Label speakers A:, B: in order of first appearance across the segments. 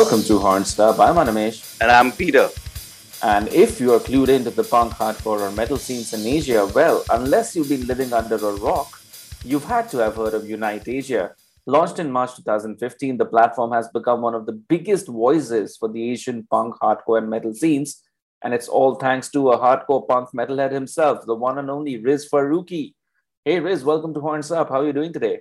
A: Welcome to Horns Up. I'm Animesh.
B: And I'm Peter.
A: And if you are clued into the punk, hardcore, or metal scenes in Asia, well, unless you've been living under a rock, you've had to have heard of Unite Asia. Launched in March 2015, the platform has become one of the biggest voices for the Asian punk, hardcore, and metal scenes. And it's all thanks to a hardcore punk metalhead himself, the one and only Riz Farooqi. Hey, Riz, welcome to Horns Up. How are you doing today?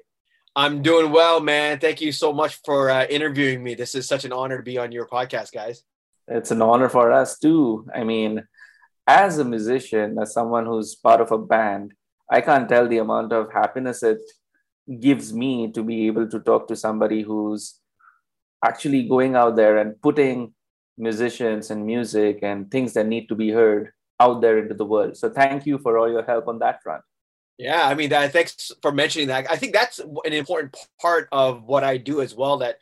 C: I'm doing well, man. Thank you so much for uh, interviewing me. This is such an honor to be on your podcast, guys.
A: It's an honor for us too. I mean, as a musician, as someone who's part of a band, I can't tell the amount of happiness it gives me to be able to talk to somebody who's actually going out there and putting musicians and music and things that need to be heard out there into the world. So thank you for all your help on that front.
C: Yeah, I mean, that, thanks for mentioning that. I think that's an important part of what I do as well. That,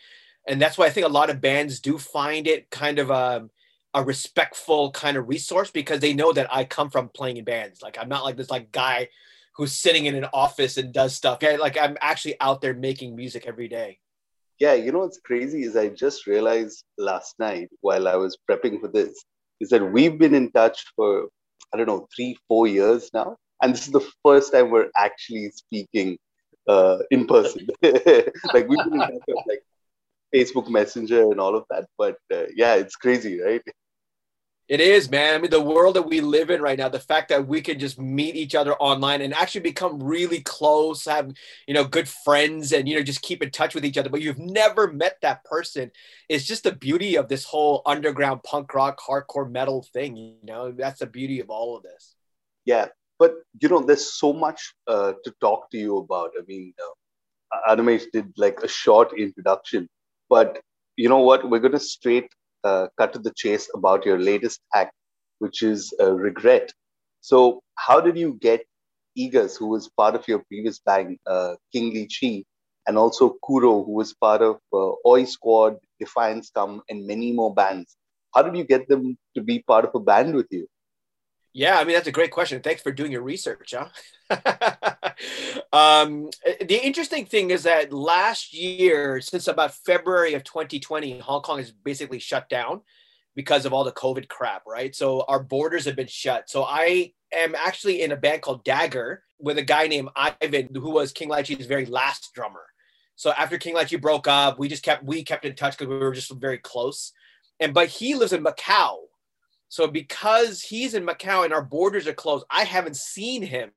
C: and that's why I think a lot of bands do find it kind of a, a respectful kind of resource because they know that I come from playing in bands. Like I'm not like this like guy who's sitting in an office and does stuff. Yeah, like I'm actually out there making music every day.
B: Yeah, you know what's crazy is I just realized last night while I was prepping for this is that we've been in touch for I don't know three four years now and this is the first time we're actually speaking uh, in person. like we've been in like Facebook Messenger and all of that, but uh, yeah, it's crazy, right?
C: It is, man. I mean, the world that we live in right now, the fact that we can just meet each other online and actually become really close, have, you know, good friends and, you know, just keep in touch with each other, but you've never met that person It's just the beauty of this whole underground punk rock, hardcore metal thing. You know, that's the beauty of all of this.
B: Yeah but you know there's so much uh, to talk to you about i mean uh, animesh did like a short introduction but you know what we're going to straight uh, cut to the chase about your latest act which is uh, regret so how did you get Agus, who was part of your previous band, uh, King Ly Chee, and also Kuro, who was part of uh, Oi Squad, Defiance Come, and many more bands. How did you get them to be part of a band with you?
C: Yeah, I mean that's a great question. Thanks for doing your research, huh? um, the interesting thing is that last year, since about February of 2020, Hong Kong is basically shut down because of all the COVID crap, right? So our borders have been shut. So I am actually in a band called Dagger with a guy named Ivan, who was King Lai very last drummer. So after King Lai broke up, we just kept we kept in touch because we were just very close. And but he lives in Macau, so because he's in Macau and our borders are closed, I haven't seen him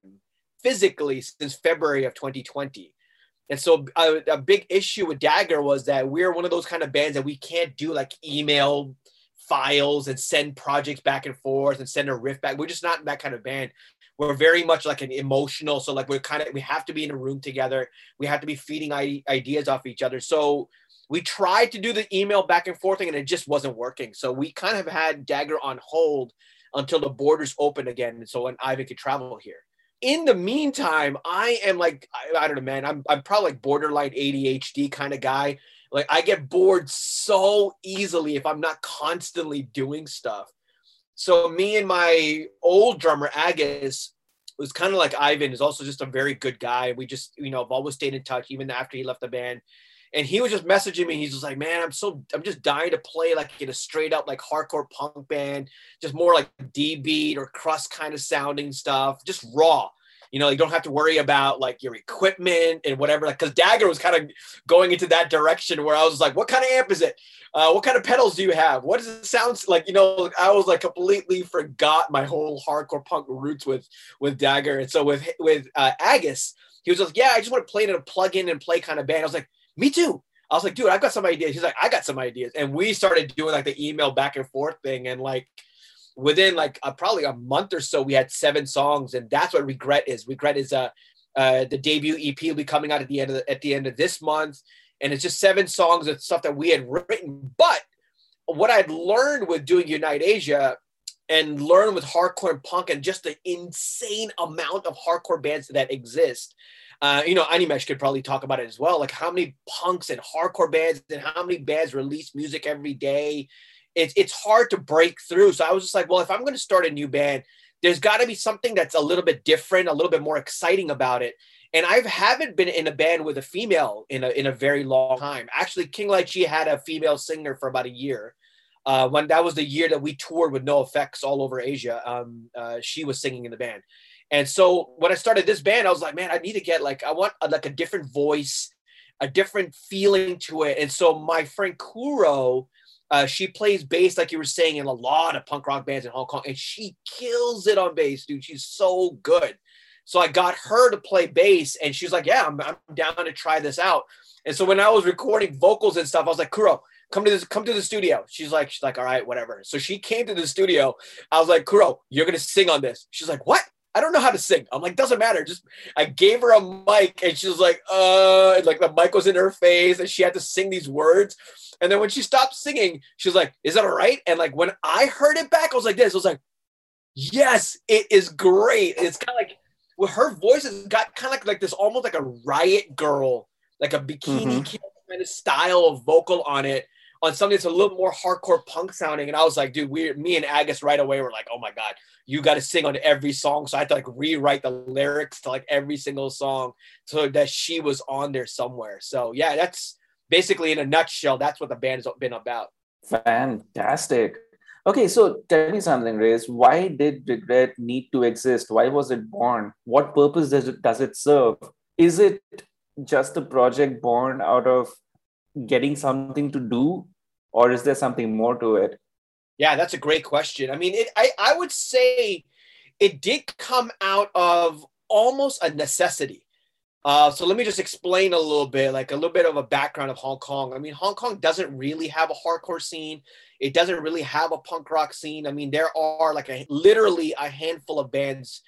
C: physically since February of 2020. And so a, a, big issue with Dagger was that we're one of those kind of bands that we can't do like email files and send projects back and forth and send a riff back. We're just not that kind of band. We're very much like an emotional. So like we're kind of we have to be in a room together. We have to be feeding ideas off each other. So we tried to do the email back and forth thing and it just wasn't working. So we kind of had Dagger on hold until the borders open again. So when Ivan could travel here. In the meantime, I am like, I, I don't know, man, I'm, I'm probably like borderline ADHD kind of guy. Like I get bored so easily if I'm not constantly doing stuff. So me and my old drummer Agus was kind of like Ivan is also just a very good guy. We just, you know, have always stayed in touch even after he left the band and he was just messaging me. He's just like, man, I'm so I'm just dying to play like in a straight up like hardcore punk band, just more like D beat or crust kind of sounding stuff, just raw. You know, you don't have to worry about like your equipment and whatever. Like, cause Dagger was kind of going into that direction where I was like, what kind of amp is it? Uh, what kind of pedals do you have? What does it sound like? You know, I was like completely forgot my whole hardcore punk roots with with Dagger. And so with with uh, Agus, he was like, yeah, I just want to play in a plug in and play kind of band. I was like, me too. I was like, dude, I've got some ideas. He's like, I got some ideas. And we started doing like the email back and forth thing. And like within like a, probably a month or so, we had seven songs. And that's what regret is. Regret is uh, uh the debut EP will be coming out at the end of the, at the end of this month. And it's just seven songs of stuff that we had written. But what I'd learned with doing Unite Asia and learn with hardcore and punk and just the insane amount of hardcore bands that exist uh, you know, Animesh could probably talk about it as well. Like how many punks and hardcore bands and how many bands release music every day. It's it's hard to break through. So I was just like, well, if I'm going to start a new band, there's got to be something that's a little bit different, a little bit more exciting about it. And I haven't been in a band with a female in a in a very long time. Actually, King Chee had a female singer for about a year. Uh, when that was the year that we toured with NOFX all over Asia, um, uh, she was singing in the band. And so when I started this band, I was like, man, I need to get like I want a, like a different voice, a different feeling to it. And so my friend Kuro, uh, she plays bass, like you were saying, in a lot of punk rock bands in Hong Kong, and she kills it on bass, dude. She's so good. So I got her to play bass, and she's like, "Yeah, I'm, I'm down to try this out." And so when I was recording vocals and stuff, I was like, "Kuro, come to this, come to the studio." She's like, "She's like, all right, whatever." So she came to the studio. I was like, "Kuro, you're gonna sing on this." She's like, "What?" I don't know how to sing. I'm like, doesn't matter. Just I gave her a mic and she was like, uh, and like the mic was in her face and she had to sing these words. And then when she stopped singing, she was like, is that all right? And like when I heard it back, I was like this. I was like, yes, it is great. It's kind of like well, her voice has got kind of like, like this almost like a riot grrrl, like a bikini mm-hmm. kind of style of vocal on it on something that's a little more hardcore punk sounding. And I was like, dude, we, me and Agus right away were like, oh my God, you got to sing on every song. So I had to like rewrite the lyrics to like every single song so that she was on there somewhere. So yeah, that's basically in a nutshell, that's what the band has been about.
A: Fantastic. Okay, so tell me something, Riz. Why did regret need to exist? Why was it born? What purpose does it does it serve? Is it just a project born out of getting something to do or is there something more to it
C: yeah that's a great question i mean it, I, I would say it did come out of almost a necessity uh, so let me just explain a little bit, like a little bit of a background of Hong Kong. I mean, Hong Kong doesn't really have a hardcore scene. It doesn't really have a punk rock scene. I mean, there are like a literally a handful of bands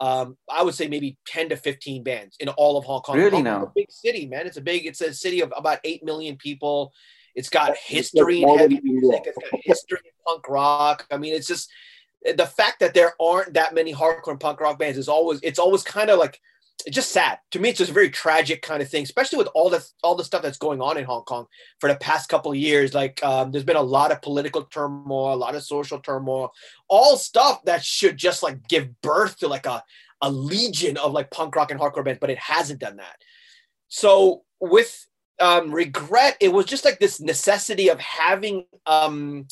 C: um, I would say maybe 10 to 15 bands in all of Hong Kong.
A: Really
C: now?
A: A
C: big city, man. It's a big, it's a city of about 8 million people. It's got history in heavy music. It's got history in punk rock. I mean, it's just the fact that there aren't that many hardcore punk rock bands is always, it's always kind of like it's just sad to me. It's just a very tragic kind of thing, especially with all the all the stuff that's going on in Hong Kong for the past couple of years. Like, um, there's been a lot of political turmoil, a lot of social turmoil, all stuff that should just like give birth to like a a legion of like punk rock and hardcore bands, but it hasn't done that. So with um, regret, it was just like this necessity of having um,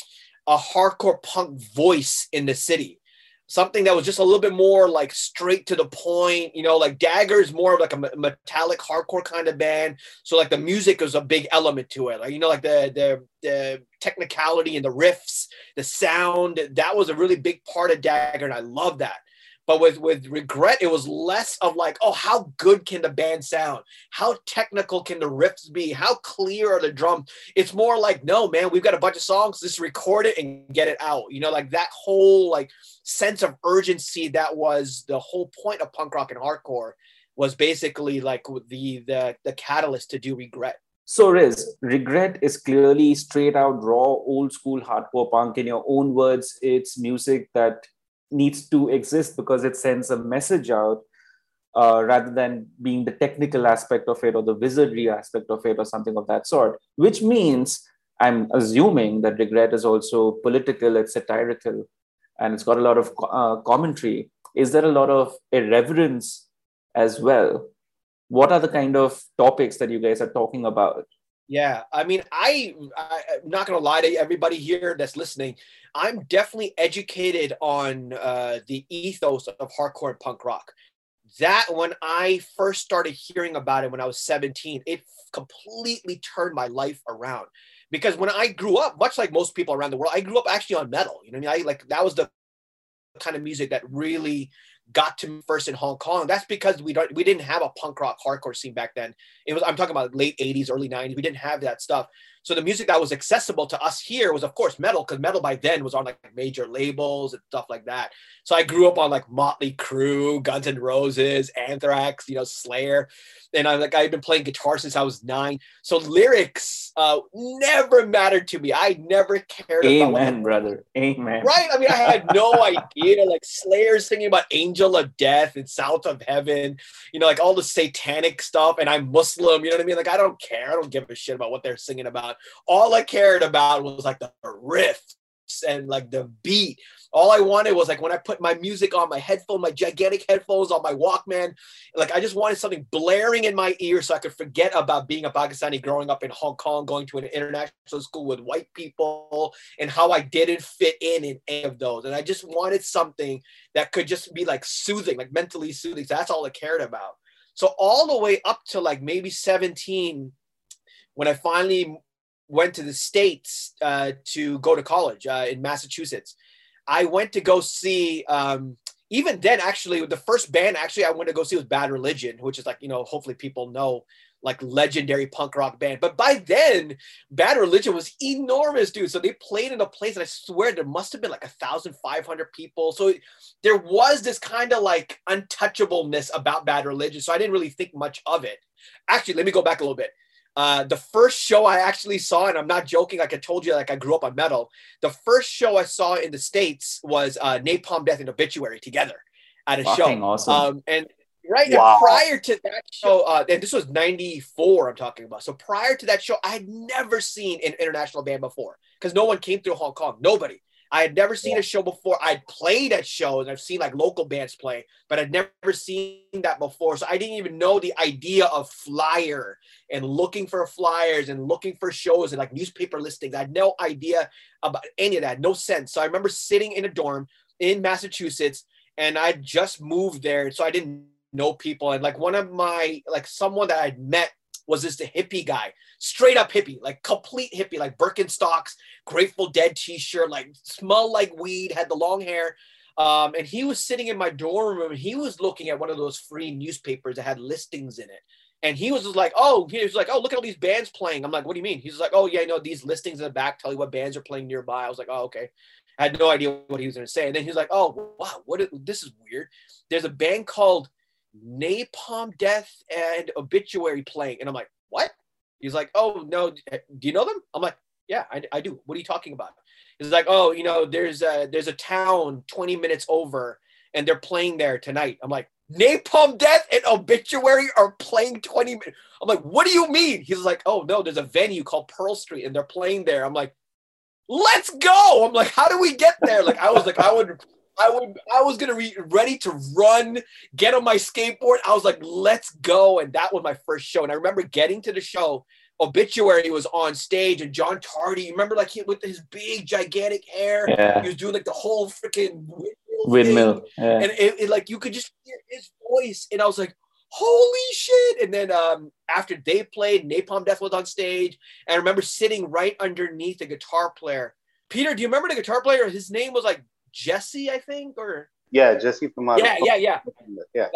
C: a hardcore punk voice in the city. Something that was just a little bit more like straight to the point you know like dagger is more of like a metallic hardcore kind of band so like the music is a big element to it. Like you know like the the the technicality and the riffs the sound that was a really big part of dagger and i love that but with with regret, it was less of like, oh, how good can the band sound? How technical can the riffs be? How clear are the drums? It's more like, no, man, we've got a bunch of songs. Just record it and get it out. You know, like that whole like sense of urgency that was the whole point of punk rock and hardcore was basically like the the the catalyst to do regret.
A: So, Riz, regret is clearly straight out raw, old school hardcore punk. In your own words, it's music that needs to exist because it sends a message out uh, rather than being the technical aspect of it or the wizardry aspect of it or something of that sort, which means I'm assuming that regret is also political, it's satirical, and it's got a lot of uh, commentary. Is there a lot of irreverence as well? What are the kind of topics that you guys are talking about?
C: Yeah, I mean, I, I am not gonna lie to everybody here that's listening. I'm definitely educated on uh, the ethos of hardcore and punk rock. That when I first started hearing about it when I was 17, it completely turned my life around. Because when I grew up, much like most people around the world, I grew up actually on metal. You know, I mean, I like that was the kind of music that really got to first in Hong Kong. That's because we don't we didn't have a punk rock hardcore scene back then. It was I'm talking about late 80s, early 90s. We didn't have that stuff. So the music that was accessible to us here was of course metal because metal by then was on like major labels and stuff like that. So I grew up on like Motley Crue, Guns N' Roses, Anthrax, you know, Slayer. And I'm like, I've been playing guitar since I was nine. So lyrics uh, never mattered to me. I never cared
A: Amen, about Amen, brother. Amen.
C: Right? I mean, I had no idea. Like Slayer singing about Angel of Death and South of Heaven, you know, like all the satanic stuff. And I'm Muslim, you know what I mean? Like, I don't care. I don't give a shit about what they're singing about. All I cared about was like the riffs and like the beat. All I wanted was like when I put my music on my headphone, my gigantic headphones on my Walkman, like I just wanted something blaring in my ear so I could forget about being a Pakistani growing up in Hong Kong, going to an international school with white people, and how I didn't fit in in any of those. And I just wanted something that could just be like soothing, like mentally soothing. So that's all I cared about. So all the way up to like maybe 17, when I finally went to the states uh, to go to college uh, in Massachusetts. I went to go see. Um, even then, actually, the first band actually I went to go see was Bad Religion, which is like you know, hopefully people know like legendary punk rock band. But by then, Bad Religion was enormous, dude. So they played in a place, and I swear there must have been like a thousand five hundred people. So there was this kind of like untouchableness about Bad Religion. So I didn't really think much of it. Actually, let me go back a little bit. Uh, the first show I actually saw, and I'm not joking, like I told you, like I grew up on metal. The first show I saw in the states was uh, Napalm Death and Obituary together at a
A: Fucking
C: show.
A: awesome.
C: Um, and right
B: Wow.
C: and prior to that show, uh, and this was '94, I'm talking about. So prior to that show, I had never seen an international band before because no one came through Hong Kong. Nobody. I had never seen a show before. I'd played at shows. I've seen like local bands play, but I'd never seen that before. So I didn't even know the idea of flyer and looking for flyers and looking for shows and like newspaper listings. I had no idea about any of that, no sense. So I remember sitting in a dorm in Massachusetts and I just moved there. So I didn't know people. And like one of my, like someone that I'd met was this the hippie guy, straight up hippie, like complete hippie, like Birkenstocks, Grateful Dead t-shirt, like smell like weed, had the long hair. Um, and he was sitting in my dorm room and he was looking at one of those free newspapers that had listings in it. And he was just like, oh, he was like, oh, look at all these bands playing. I'm like, what do you mean? He's like, oh, yeah, I know these listings in the back tell you what bands are playing nearby. I was like, oh, okay. I had no idea what he was going to say. And then he's like, oh, wow, what is, this is weird. There's a band called Napalm Death and Obituary playing. And I'm like, what? He's like, oh, no, do you know them? I'm like, yeah, I, I do. What are you talking about? He's like, oh, you know, there's a, there's a town 20 minutes over and they're playing there tonight. I'm like, Napalm Death and Obituary are playing 20 minutes. I'm like, what do you mean? He's like, oh, no, there's a venue called Pearl Street and they're playing there. I'm like, let's go. I'm like, how do we get there? Like, I was like, I would, I would, I was gonna be ready to run, get on my skateboard. I was like, let's go. And that was my first show. And I remember getting to the show. Obituary was on stage, and John Tardy. You remember, like he with his big, gigantic hair.
A: Yeah.
C: He was doing like the whole freaking windmill. thing.
A: Windmill. Yeah.
C: And it, it, like you could just hear his voice, and I was like, "Holy shit!" And then um, after they played, Napalm Death was on stage, and I remember sitting right underneath the guitar player. Peter, do you remember the guitar player? His name was like Jesse, I think, or
B: Yeah, Jesse from out
C: yeah, yeah, yeah.
B: yeah,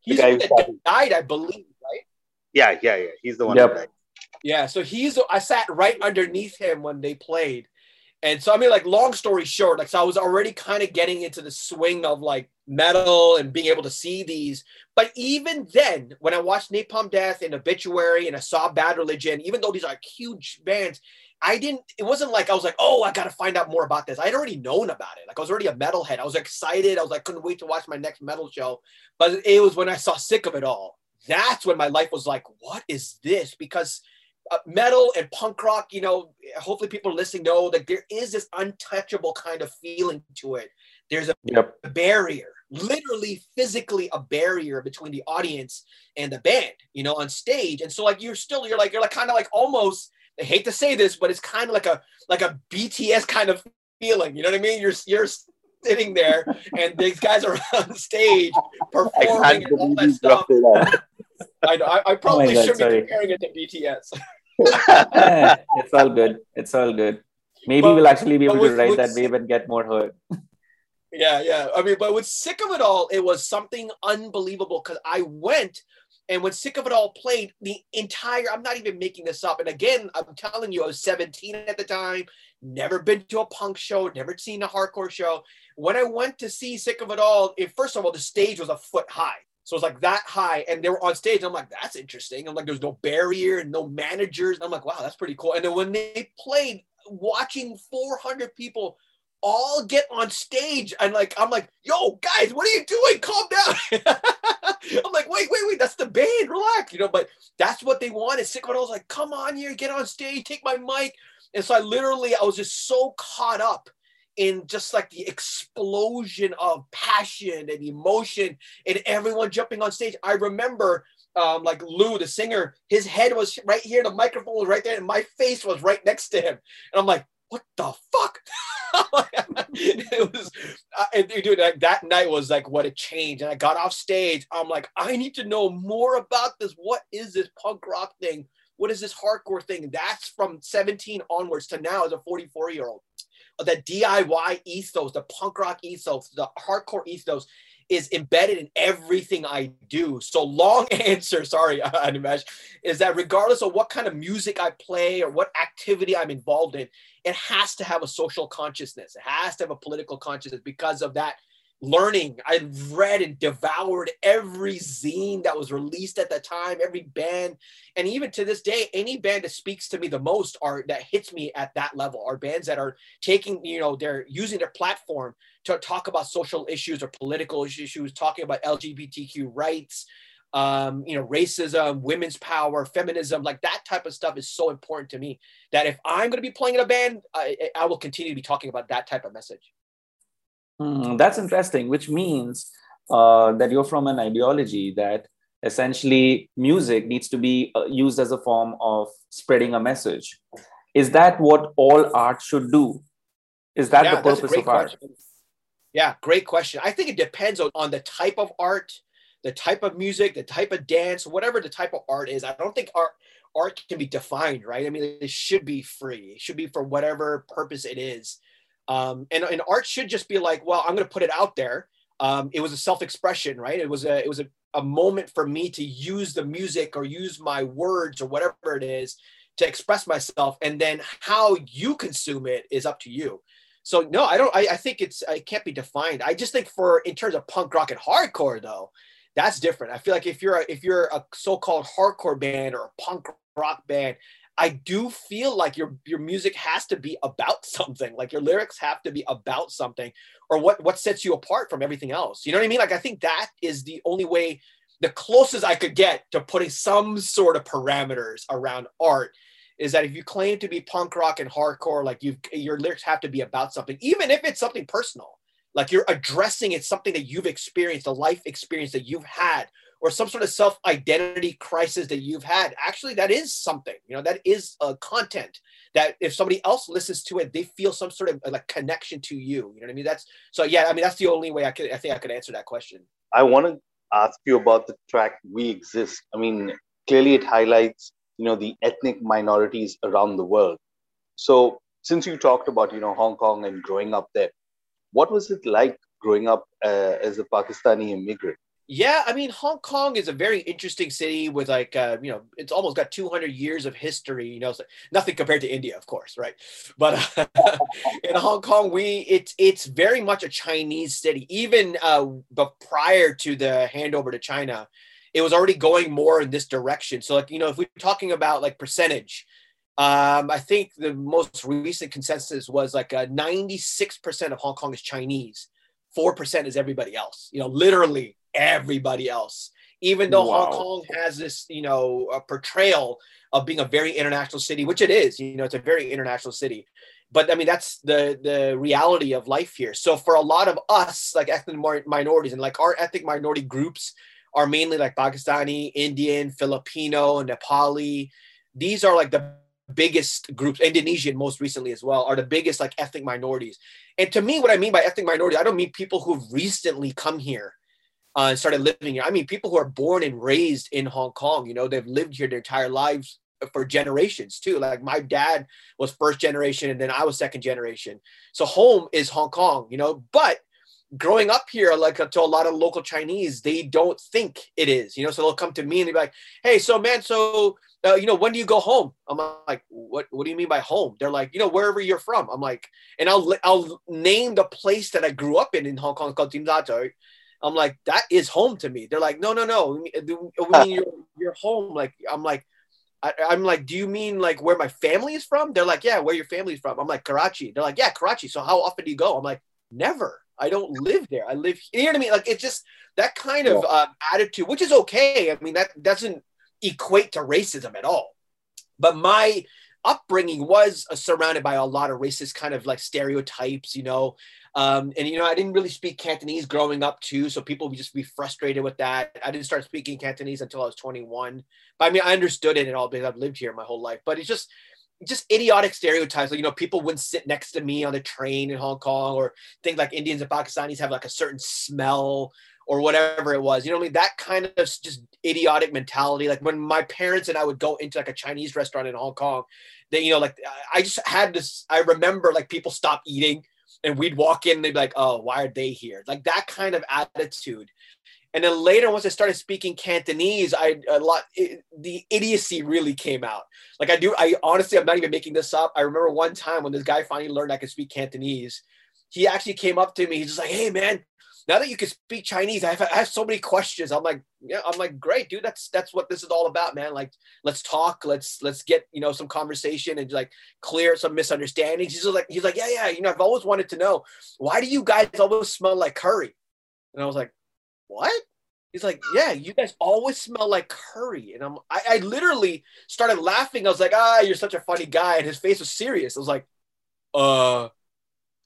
C: He's the
B: guy
C: the
B: who
C: one died, I believe, right?
B: yeah, yeah, yeah. He's the one.
A: Yep.
C: Yeah, so he's I sat right underneath him when they played. And so I mean like long story short, like so I was already kind of getting into the swing of like metal and being able to see these. But even then, when I watched Napalm Death and Obituary and I saw Bad Religion, even though these are huge bands, I didn't it wasn't like I was like, "Oh, I got to find out more about this." I'd already known about it. Like I was already a metalhead. I was excited. I was like couldn't wait to watch my next metal show. But it was when I saw Sick of It All. That's when my life was like, "What is this?" Because uh, metal and punk rock, you know, hopefully people listening know that there is this untouchable kind of feeling to it. There's a
A: Yep.
C: barrier, literally physically a barrier between the audience and the band, you know, on stage. And so like you're still, you're like, you're like kind of like almost, I hate to say this, but it's kind of like a like a BTS kind of feeling. You know what I mean? You're you're sitting there and these guys are on stage
B: I
C: performing
B: can't
C: and all that stuff.
B: brought it up.
C: I, know, I, I probably oh
A: God,
C: should
A: sorry.
C: be comparing it to BTS.
A: It's all good. It's all good. Maybe
C: But-
A: we'll actually be
C: but
A: able to
C: with-
A: ride
C: with
A: that
C: Sick-
A: wave and get more heard.
C: Yeah, yeah. I mean, but with Sick of It All, it was something unbelievable because I went and when Sick of It All played, the entire, I'm not even making this up. And again, I'm telling you, I was 17 at the time, never been to a punk show, never seen a hardcore show. When I went to see Sick of It All, it, first of all, the stage was a foot high. So it was like that high, and they were on stage. I'm like, that's interesting. I'm like, there's no barrier and no managers. I'm like, wow, that's pretty cool. And then when they played, watching 400 people all get on stage and like I'm like, yo, guys, what are you doing? Calm down. I'm like, wait, wait, wait, that's the band, relax, you know. But that's what they wanted. Sick was like, come on here, get on stage, take my mic. And so I literally, I was just so caught up in just like the explosion of passion and emotion and everyone jumping on stage. I remember um, like Lou, the singer, his head was right here, the microphone was right there, and my face was right next to him. And I'm like, what the fuck? it was, uh, dude, like, that night was like what a change. And I got off stage. I'm like, I need to know more about this. What is this punk rock thing? What is this hardcore thing? That's from 17 onwards to now as a 44 year old. The DIY ethos, the punk rock ethos, the hardcore ethos is embedded in everything I do. So long answer, sorry, Animesh, is that regardless of what kind of music I play or what activity I'm involved in, it has to have a social consciousness. It has to have a political consciousness because of that learning. I read and devoured every zine that was released at the time, every band, and even to this day, any band that speaks to me the most are that hits me at that level are bands that are taking, you know, they're using their platform to talk about social issues or political issues, talking about LGBTQ rights, um, you know, racism, women's power, feminism, like that type of stuff is so important to me that if I'm going to be playing in a band, I, I will continue to be talking about that type of message.
A: Mm, that's interesting, which means uh, that you're from an ideology that essentially music needs to be uh, used as a form of spreading a message. Is that what all art should do? Is that yeah, the purpose of art?
C: Yeah, great question. I think it depends on, on the type of art, the type of music, the type of dance, whatever the type of art is. I don't think art art can be defined, right? I mean, it should be free. It should be for whatever purpose it is. Um, and, and art should just be like, well, I'm going to put it out there. Um, it was a self-expression, right? It was a it was a, a moment for me to use the music or use my words or whatever it is to express myself. And then how you consume it is up to you. So no, I don't. I, I think it's it can't be defined. I just think for in terms of punk rock and hardcore though, that's different. I feel like if you're a, if you're a so-called hardcore band or a punk rock band, I do feel like your your music has to be about something. Like your lyrics have to be about something, or what what sets you apart from everything else. You know what I mean? Like I think that is the only way, the closest I could get to putting some sort of parameters around art is that if you claim to be punk rock and hardcore, like you your lyrics have to be about something, even if it's something personal. Like you're addressing it something that you've experienced, a life experience that you've had, or some sort of self identity crisis that you've had, actually, that is something. You know, that is a content that if somebody else listens to it, they feel some sort of like connection to you. You know what I mean? That's so. Yeah, I mean that's the only way I could. I think I could answer that question.
B: I want to ask you about the track "We Exist." I mean, clearly it highlights you know the ethnic minorities around the world. So since you talked about you know Hong Kong and growing up there, what was it like growing up uh, as a Pakistani immigrant?
C: Yeah, I mean, Hong Kong is a very interesting city with like, uh, you know, it's almost got 200 years of history. You know, so nothing compared to India, of course, right? But uh, in Hong Kong, we it's it's very much a Chinese city. Even uh, but prior to the handover to China, it was already going more in this direction. So, like, you know, if we're talking about like percentage, um, I think the most recent consensus was like uh, 96% of Hong Kong is Chinese, 4% is everybody else. You know, literally everybody else. Even though wow. Hong Kong has this, you know, a portrayal of being a very international city, which it is, you know, it's a very international city. But I mean, that's the the reality of life here. So for a lot of us, like ethnic minorities and like our ethnic minority groups are mainly like Pakistani, Indian, Filipino, Nepali. These are like the biggest groups indonesian most recently as well are the biggest like ethnic minorities and to me what i mean by ethnic minority i don't mean people who've recently come here uh, and started living here. I mean, people who are born and raised in Hong Kong, you know, they've lived here their entire lives for generations too. Like my dad was first generation and then I was second generation. So home is Hong Kong, you know, but growing up here, like to a lot of local Chinese, they don't think it is, you know, so they'll come to me and they'll be like, Hey, so man, so, uh, you know, when do you go home? I'm like, what, what do you mean by home? They're like, you know, wherever you're from. I'm like, and I'll, I'll name the place that I grew up in, in Hong Kong called Sha Tsui I'm like, that is home to me. They're like, no, no, no. We mean you're, you're home. Like, I'm like, I, am like, do you mean like where my family is from? They're like, yeah, where your family's from. I'm like, Karachi. They're like, yeah, Karachi. So how often do you go? I'm like, never. I don't live there. I live, you know what I mean? Like, it's just that kind of uh, attitude, which is okay. I mean, that doesn't equate to racism at all. But my upbringing was uh, surrounded by a lot of racist kind of like stereotypes, you know. Um, and you know, I didn't really speak Cantonese growing up too, so people would just be frustrated with that. I didn't start speaking Cantonese until I was 21. But I mean, I understood it and all because I've lived here my whole life. But it's just just idiotic stereotypes. Like, you know, people wouldn't sit next to me on the train in Hong Kong, or things like Indians and Pakistanis have like a certain smell or whatever it was. You know what I mean? That kind of just idiotic mentality. Like when my parents and I would go into like a Chinese restaurant in Hong Kong, they, you know, like I just had this, I remember like people stop eating and we'd walk in and they'd be like, oh, why are they here? Like that kind of attitude. And then later, once I started speaking Cantonese, I a lot it, the idiocy really came out. Like I do, I honestly, I'm not even making this up. I remember one time when this guy finally learned I could speak Cantonese. He actually came up to me. He's just like, "Hey, man, now that you can speak Chinese, I have, I have so many questions." I'm like, "Yeah, I'm like, great, dude. That's that's what this is all about, man. Like, let's talk. Let's let's get you know some conversation and like clear some misunderstandings." He's like, he's like, "Yeah, yeah. You know, I've always wanted to know why do you guys always smell like curry?" And I was like, what? He's like, yeah, you guys always smell like curry. And I'm, I, I literally started laughing. I was like, ah, you're such a funny guy. And his face was serious. I was like, uh,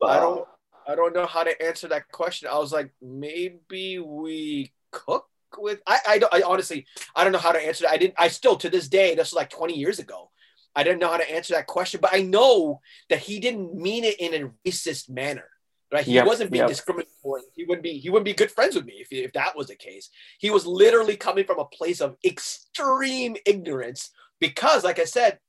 C: I don't, I don't know how to answer that question. I was like, maybe we cook with, I, I, don't, I honestly, I don't know how to answer that. I didn't, I still, to this day, this was like 20 years ago. I didn't know how to answer that question, but I know that he didn't mean it in a racist manner right? He yep, wasn't being yep. discriminatory. He wouldn't be he wouldn't be good friends with me if, if that was the case. He was literally coming from a place of extreme ignorance because, like I said,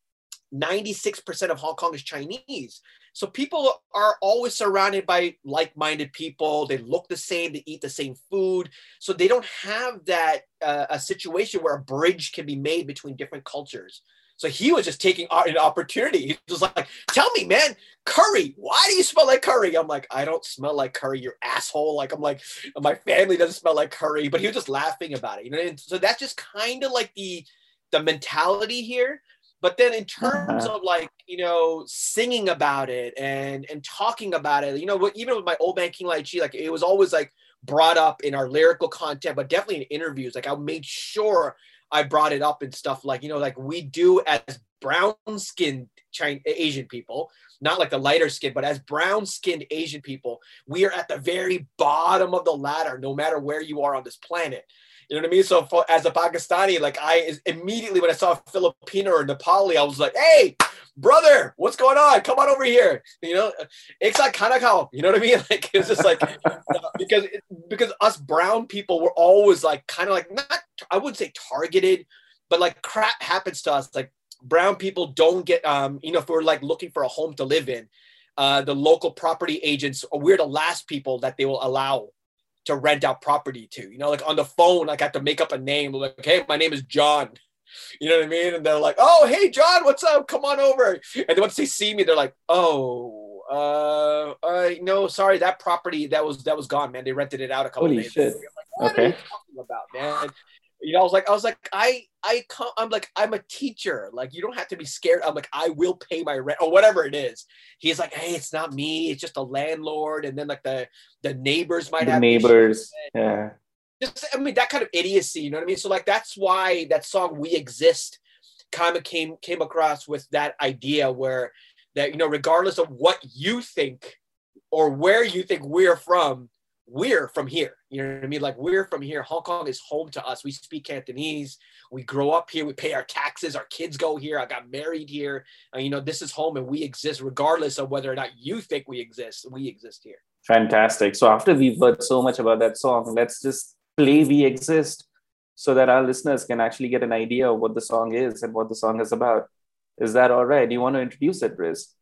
C: 96% of Hong Kong is Chinese. So people are always surrounded by like-minded people. They look the same. They eat the same food. So they don't have that uh, a situation where a bridge can be made between different cultures. So he was just taking an opportunity. He was like, "Tell me, man, curry. Why do you smell like curry?" I'm like, "I don't smell like curry, you asshole." Like I'm like, my family doesn't smell like curry, but he was just laughing about it. You know, and so that's just kind of like the the mentality here. But then in terms uh-huh. of like you know singing about it and and talking about it, you know, even with my old man King Chee, like it was always like brought up in our lyrical content, but definitely in interviews. Like I made sure I brought it up and stuff like, you know, like we do as brown skinned Chinese Asian people, not like the lighter skin, but as brown skinned Asian people, we are at the very bottom of the ladder, no matter where you are on this planet. You know what I mean? So for, as a Pakistani, like I immediately when I saw a Filipino or Nepali, I was like, hey, brother, what's going on? Come on over here. You know, it's like kind of how, you know what I mean? Like it's just like because because us brown people were always like kind of like not I wouldn't say targeted, but like crap happens to us. Like brown people don't get um, you know, if we're like looking for a home to live in, uh, the local property agents, we're the last people that they will allow to rent out property to. You know, like on the phone, like I have to make up a name. Like, hey, my name is John. You know what I mean? And they're like, oh, hey, John, what's up? Come on over. And once they see me, they're like, oh, uh, uh, no, sorry, that property that was that was gone, man. They rented it out a couple
A: Holy
C: days.
A: Shit.
C: Like, okay. about, man? You know, I was like, I was like, I, I come, I'm like, I'm a teacher. Like, you don't have to be scared. I'm like, I will pay my rent or whatever it is. He's like, hey, it's not me. It's just a landlord. And then like the the neighbors might
A: the
C: have
A: neighbors. Yeah.
C: Just, I mean, that kind of idiocy. You know what I mean? So like, that's why that song "We Exist" kind of came came across with that idea where that you know, regardless of what you think or where you think we're from, we're from here. You know what I mean? Like we're from here. Hong Kong is home to us. We speak Cantonese. We grow up here. We pay our taxes. Our kids go here. I got married here. Uh, you know, this is home and we exist regardless of whether or not you think we exist. We exist here.
A: Fantastic. So after we've heard so much about that song, let's just play We Exist so that our listeners can actually get an idea of what the song is and what the song is about. Is that all right? Do you want to introduce it, Riz?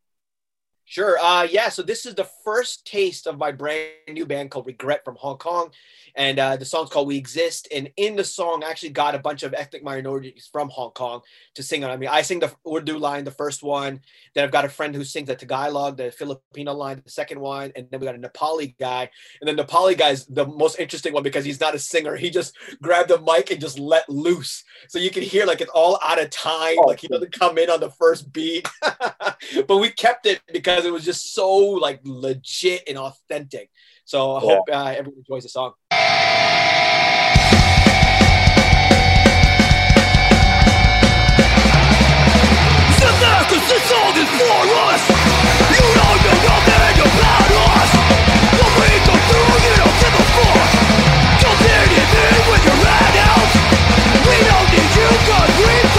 C: Sure. Uh, yeah. So this is the first taste of my brand new band called Regret from Hong Kong, and uh, the song's called "We Exist." And in the song, I actually got a bunch of ethnic minorities from Hong Kong to sing on. I mean, I sing the Urdu line, the first one. Then I've got a friend who sings the Tagalog, the Filipino line, the second one, and then we got a Nepali guy. And the Nepali guy's the most interesting one because he's not a singer. He just grabbed the mic and just let loose, so you can hear like it's all out of time. Oh, like he doesn't come in on the first beat, but we kept it because because it was just so like legit and authentic. So I yeah. hope uh, everyone enjoys the song.
D: Cause this song is for us You don't know nothing about us What we go through, you don't give a fuck Don't anything with your head out We don't need you cause we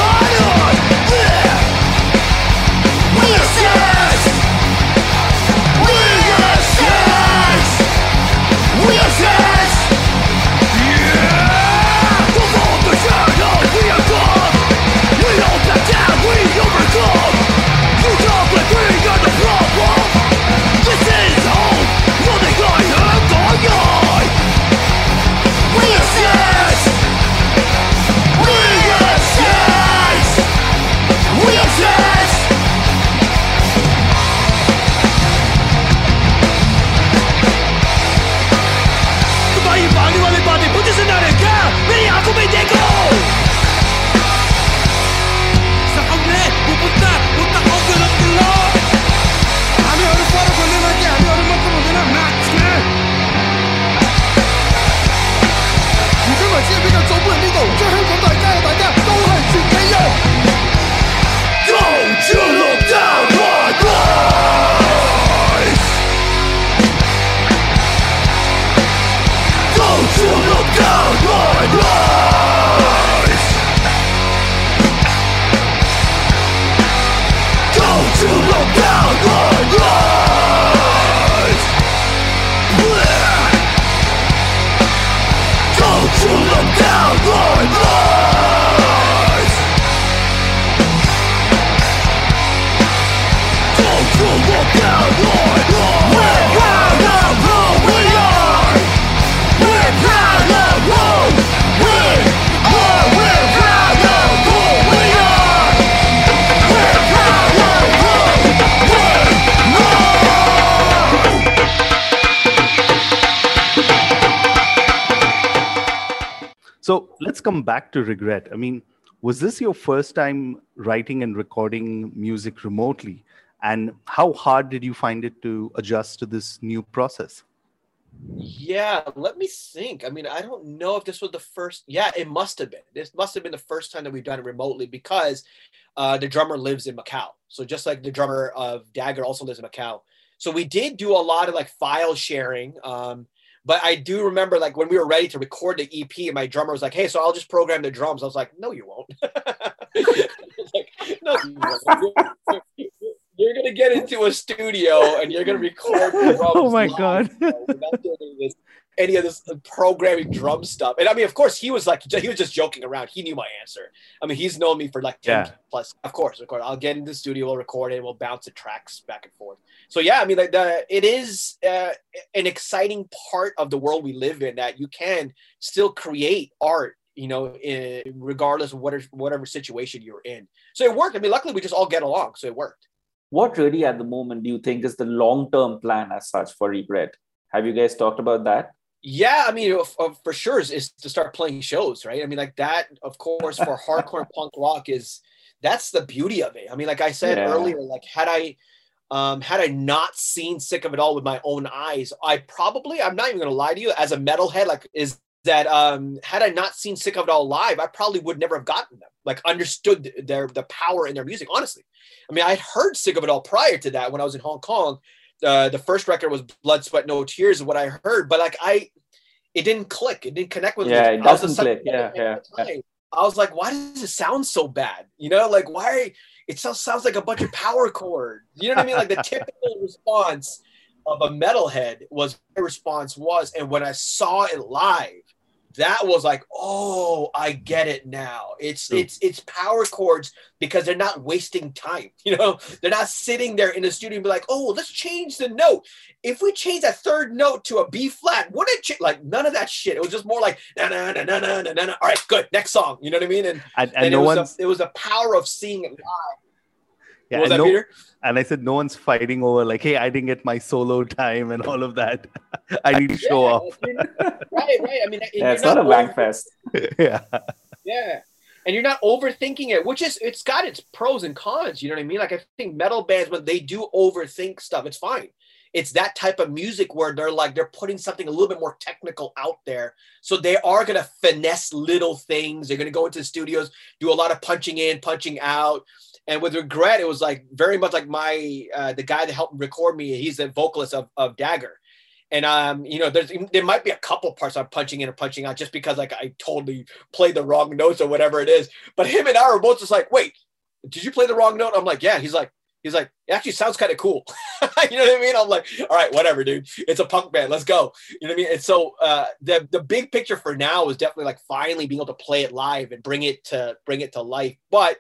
E: So let's come back to regret. I mean, was this your first time writing and recording music remotely? And how hard did you find it to adjust to this new process?
C: Yeah, let me think. I mean, I don't know if this was the first. Yeah, it must have been. This must have been the first time that we've done it remotely because uh, the drummer lives in Macau. So just like the drummer of Dagger also lives in Macau. So we did do a lot of like file sharing. Um, but I do remember like when we were ready to record the EP, my drummer was like, "Hey, so I'll just program the drums." I was like, "No, you won't." like, no, you won't. You're gonna get into a studio and you're gonna record. Oh drums
E: Oh my God.
C: Bro. We're not doing this, any of this programming drum stuff. And I mean, of course, he was like, he was just joking around. He knew my answer. I mean, he's known me for like 10
E: Yeah.
C: plus. Of course, of course. I'll get in the studio, we'll record it, we'll bounce the tracks back and forth. So yeah, I mean, like the it is uh, an exciting part of the world we live in that you can still create art. You know, in, regardless of whatever whatever situation you're in. So it worked. I mean, luckily we just all get along, so it worked.
A: What really at the moment do you think is the long term plan as such for Regret? Have you guys talked about that?
C: Yeah, I mean, for sure is, is to start playing shows, right? I mean, like that, of course, for hardcore punk rock is that's the beauty of it. I mean, like I said
A: Yeah.
C: earlier, like had I um had I not seen Sick of It All with my own eyes, I probably I'm not even gonna lie to you, as a metalhead, like is that um had I not seen Sick of It All live, I probably would never have gotten them, like understood their the power in their music, honestly. I mean, I'd heard Sick of It All prior to that when I was in Hong Kong. Uh, the first record was Blood, Sweat, No Tears, is what I heard, but like I, it didn't click. It didn't connect with me.
A: Yeah, it doesn't click. Yeah, yeah,
C: time. I was like, why does it sound so bad? You know, like why it sounds sounds like a bunch of power chord. You know what I mean? Like the typical response of a metalhead was my response was, and when I saw it live, that was like, oh, I get it now. It's
E: True.
C: it's it's power chords because they're not wasting time. You know, they're not sitting there in the studio and be like, oh, let's change the note. If we change that third note to a B flat, what it like none of that shit. It was just more like na na na na na na. All right, good. Next song. You know what I mean? And
E: And,
C: and,
E: and
C: it was
E: one's
C: a, it was the power of seeing it live.
E: Yeah,
C: what was
E: and,
C: that,
E: no-
C: Peter?
E: and I said no one's fighting over like, hey, I didn't get my solo time and all of that. I need to show
C: Yeah,
E: off.
C: you're- right, right. I mean,
A: Yeah, it's not a
C: over-
A: fest.
E: yeah.
C: Yeah. And you're not overthinking it, which is it's got its pros and cons. You know what I mean? Like I think metal bands when they do overthink stuff, it's fine. It's that type of music where they're like they're putting something a little bit more technical out there. So they are gonna finesse little things. They're gonna go into the studios, do a lot of punching in, punching out. And with regret, it was like very much like my uh, the guy that helped record me. He's the vocalist of, of Dagger, and um, you know, there's there might be a couple parts I'm punching in or punching out just because like I totally played the wrong notes or whatever it is. But him and I were both just like, wait, did you play the wrong note? I'm like, yeah. He's like, he's like, it actually sounds kind of cool. you know what I mean? I'm like, all right, whatever, dude. It's a punk band. Let's go. You know what I mean? And so uh, the the big picture for now is definitely like finally being able to play it live and bring it to bring it to life. But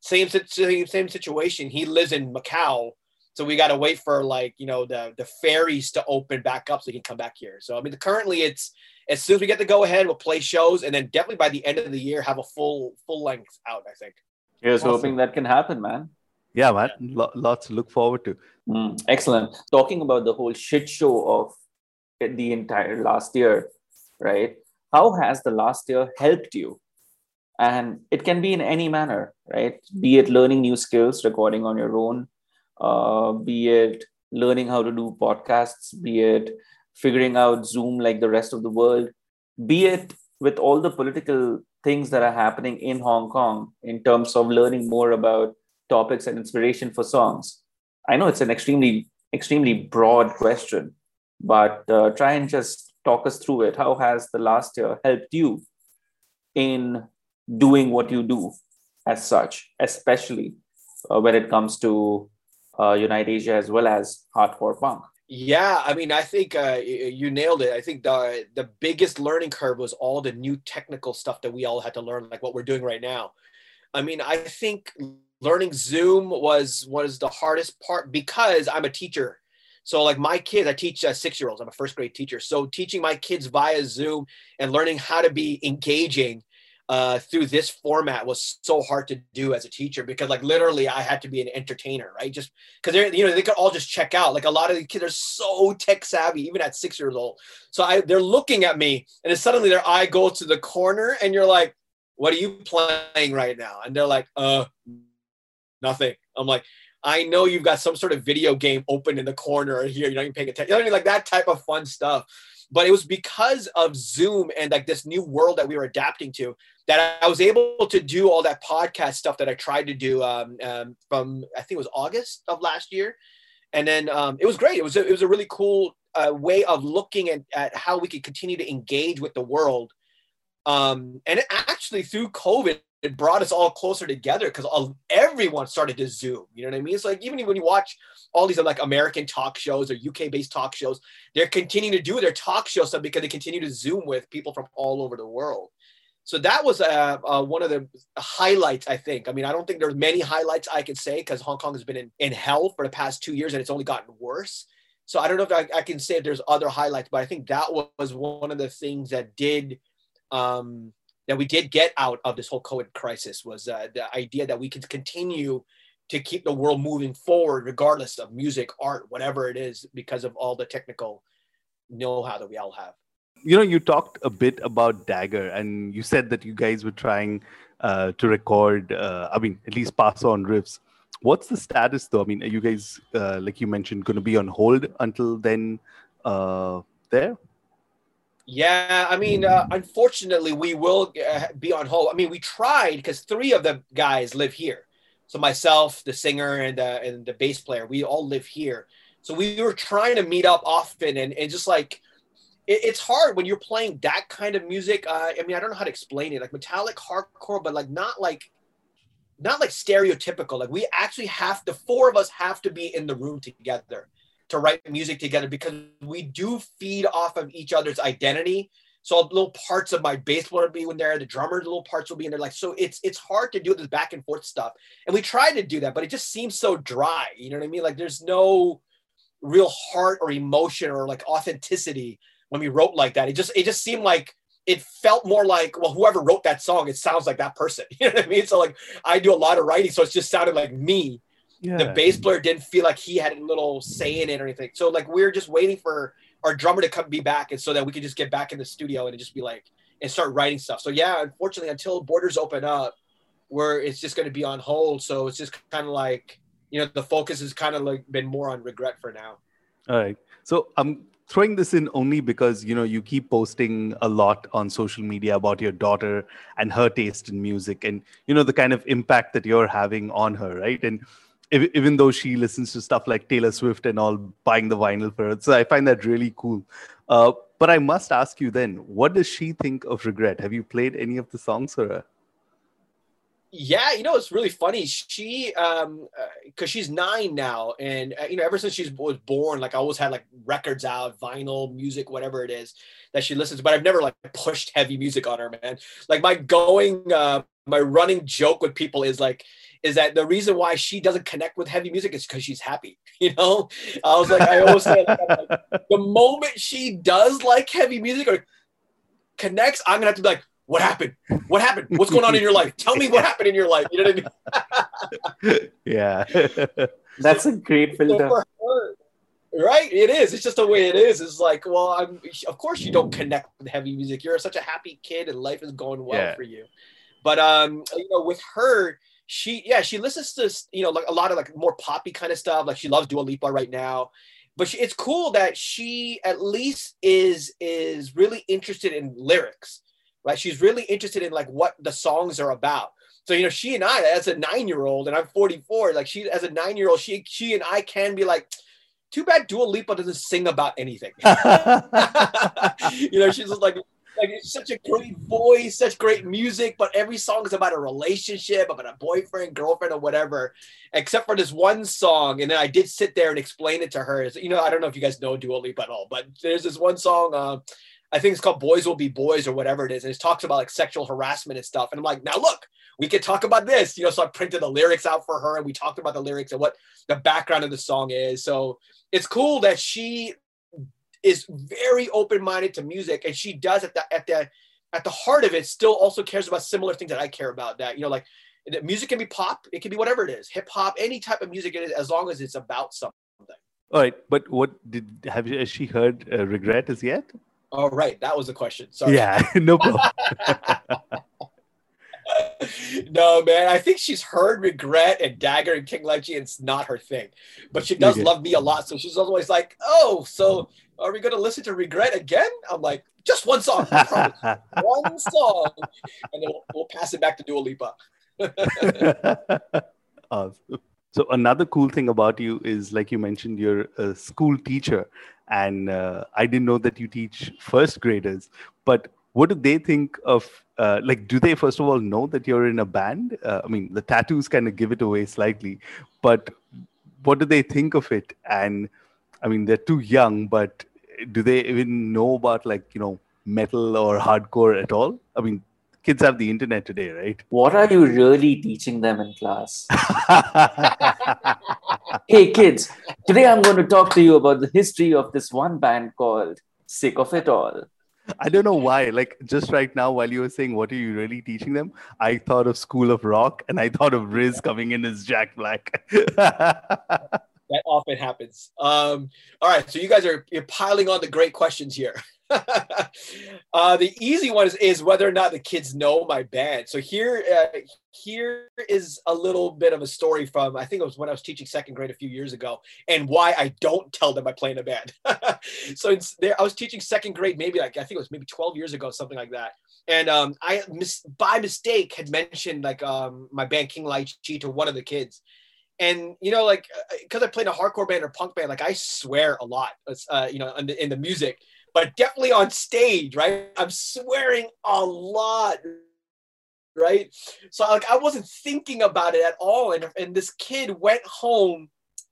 C: same same same situation. He lives in Macau. So we got to wait for like you know the the ferries to open back up so he can come back here. So I mean, currently it's as soon as we get to go ahead, we'll play shows, and then definitely by the end of the year have a full full length out. I think.
A: Here's awesome. hoping that can happen, man.
E: Yeah, man. lots to look forward to.
A: Mm, excellent. Talking about the whole shit show of the entire last year, right? How has the last year helped you? And it can be in any manner, right? Be it learning new skills, recording on your own, uh, be it learning how to do podcasts, be it figuring out Zoom like the rest of the world, be it with all the political things that are happening in Hong Kong in terms of learning more about topics and inspiration for songs? I know it's an extremely, extremely broad question, but uh, try and just talk us through it. How has the last year helped you in doing what you do as such, especially uh, when it comes to uh, Unite Asia as well as hardcore punk?
C: Yeah, I mean, I think uh, you nailed it. I think the the biggest learning curve was all the new technical stuff that we all had to learn, like what we're doing right now. I mean, I think learning Zoom was was the hardest part because I'm a teacher. So like my kids, I teach uh, six year olds. I'm a first grade teacher. So teaching my kids via Zoom and learning how to be engaging uh, through this format was so hard to do as a teacher because like literally I had to be an entertainer, right? Just because they're you know they could all just check out. Like a lot of the kids are so tech savvy, even at six years old. So I they're looking at me and then suddenly their eye goes to the corner and you're like, what are you playing right now? And they're like, uh, nothing. I'm like, I know you've got some sort of video game open in the corner here. You're not even paying attention. You know I mean? Like that type of fun stuff but it was because of Zoom and like this new world that we were adapting to that I was able to do all that podcast stuff that I tried to do um, um, from I think it was August of last year, and then um, it was great. It was a, it was a really cool uh, way of looking at, at how we could continue to engage with the world, um, and it actually through COVID it brought us all closer together because everyone started to Zoom. You know what I mean? It's like even when you watch all these like American talk shows or UK based talk shows, they're continuing to do their talk show stuff because they continue to Zoom with people from all over the world. So that was uh, uh, one of the highlights, I think. I mean, I don't think there's many highlights I could say because Hong Kong has been in, in hell for the past two years and it's only gotten worse. So I don't know if I, I can say if there's other highlights, but I think that was one of the things that did um, that we did get out of this whole COVID crisis was uh, the idea that we can continue to keep the world moving forward, regardless of music, art, whatever it is, because of all the technical know-how that we all have.
E: You know, you talked a bit about Dagger, and you said that you guys were trying uh, to record. Uh, I mean, at least pass on riffs. What's the status, though? I mean, are you guys, uh, like you mentioned, going to be on hold until then? Uh, there.
C: Yeah, I mean, uh, unfortunately, we will uh, be on hold. I mean, we tried because three of the guys live here. So myself, the singer, and the and the bass player, we all live here. So we were trying to meet up often, and, and just like it, it's hard when you're playing that kind of music. Uh, I mean, I don't know how to explain it, like metallic hardcore, but like not like not like stereotypical. Like we actually have the four of us have to be in the room together to write music together because we do feed off of each other's identity. So little parts of my bass will be in there, the drummer little parts will be in there. Like so, it's it's hard to do this back and forth stuff. And we tried to do that, but it just seems so dry. You know what I mean? Like there's no real heart or emotion or like authenticity when we wrote like that. It just it just seemed like it felt more like well whoever wrote that song it sounds like that person you know what i mean so like i do a lot of writing so it just sounded like me yeah. the bass player didn't feel like he had a little say in it or anything. So like we are just waiting for our drummer to come be back, and so that we could just get back in the studio and just be like and start writing stuff. So yeah, unfortunately, until borders open up, where it's just going to be on hold. So it's just kind of like you know the focus has kind of like been more on regret for now.
E: All right. So I'm throwing this in only because you know you keep posting a lot on social media about your daughter and her taste in music and you know the kind of impact that you're having on her right? And if, even though she listens to stuff like taylor swift and all buying the vinyl for her so i find that really cool. Uh, but i must ask you then what does she think of regret? Have you played any of the songs for her
C: yeah, you know it's really funny. She, um, because uh, she's nine now, and uh, you know ever since she was born, like I always had like records out, vinyl, music, whatever it is that she listens. To, but I've never like pushed heavy music on her, man. Like my going, uh, my running joke with people is like, is that the reason why she doesn't connect with heavy music is because she's happy. You know, I was like, I always say, like, the moment she does like heavy music or connects, I'm gonna have to be like what happened? What happened? What's going on in your life? Tell me what happened in your life. You know what
E: I mean? yeah.
A: That's a great filter.
C: right? It is. It's just the way it is. It's like, well, I'm of course you don't connect with heavy music. You're such a happy kid and life is going well yeah. for you. But um, you know, with her, she yeah, she listens to you know like a lot of like more poppy kind of stuff. Like she loves Dua Lipa right now. But she, it's cool that she at least is is really interested in lyrics right? She's really interested in like what the songs are about. So you know, she and I, as a nine-year-old, and I'm 44, like she as a nine-year-old, she she and I can be like, too bad Dua Lipa doesn't sing about anything. you know, she's just like like it's such a great voice, such great music, but every song is about a relationship, about a boyfriend, girlfriend, or whatever, except for this one song. And then I did sit there and explain it to her. You know, I don't know if you guys know Dua Lipa at all, but there's this one song. Uh, I think it's called Boys Will Be Boys or whatever it is. And it talks about like sexual harassment and stuff. And I'm like, now look, we could talk about this. You know, so I printed the lyrics out for her and we talked about the lyrics and what the background of the song is. So it's cool that she is very open-minded to music and she does at the at the at the heart of it still also cares about similar things that I care about that, you know, like music can be pop, it can be whatever it is, hip hop, any type of music it is, as long as it's about something.
E: All right, but what did have has she heard uh, "Regret" as yet?
C: Oh, right. That was the question. Sorry.
E: Yeah, no problem.
C: no, man. I think she's heard regret and dagger and King Ly Chee, and it's not her thing. But she does love me a lot. So she's always like, oh, so are we going to listen to regret again? I'm like, just one song. one song. And then we'll, we'll, pass it back to Dua Lipa.
E: awesome. So another cool thing about you is, like you mentioned, you're a school teacher, and uh, I didn't know that you teach first graders. But what do they think of? Uh, like, do they first of all know that you're in a band? Uh, I mean, the tattoos kind of give it away slightly, but what do they think of it? And I mean, they're too young, but do they even know about like you know metal or hardcore at all? I mean, kids have the internet today, right?
A: What are you really teaching them in class? hey, kids, today I'm going to talk to you about the history of this one band called Sick of It All.
E: I don't know why. Like just right now, while you were saying, "What are you really teaching them?" I thought of School of Rock, and I thought of Riz coming in as Jack Black.
C: that often happens. Um, all right, so you guys are you're piling on the great questions here. uh, the easy one is, is whether or not the kids know my band. So here, uh, here is a little bit of a story from I think it was when I was teaching second grade a few years ago, and why I don't tell them I play in a band. so it's there. I was teaching second grade, maybe like I think it was maybe 12 years ago, something like that. And um, I mis- by mistake had mentioned like um, my band King Ly Chee to one of the kids, and you know like because uh, I played a hardcore band or punk band, like I swear a lot, uh, you know, in the, in the music but definitely on stage, right? I'm swearing a lot, right? So like I wasn't thinking about it at all, and and this kid went home,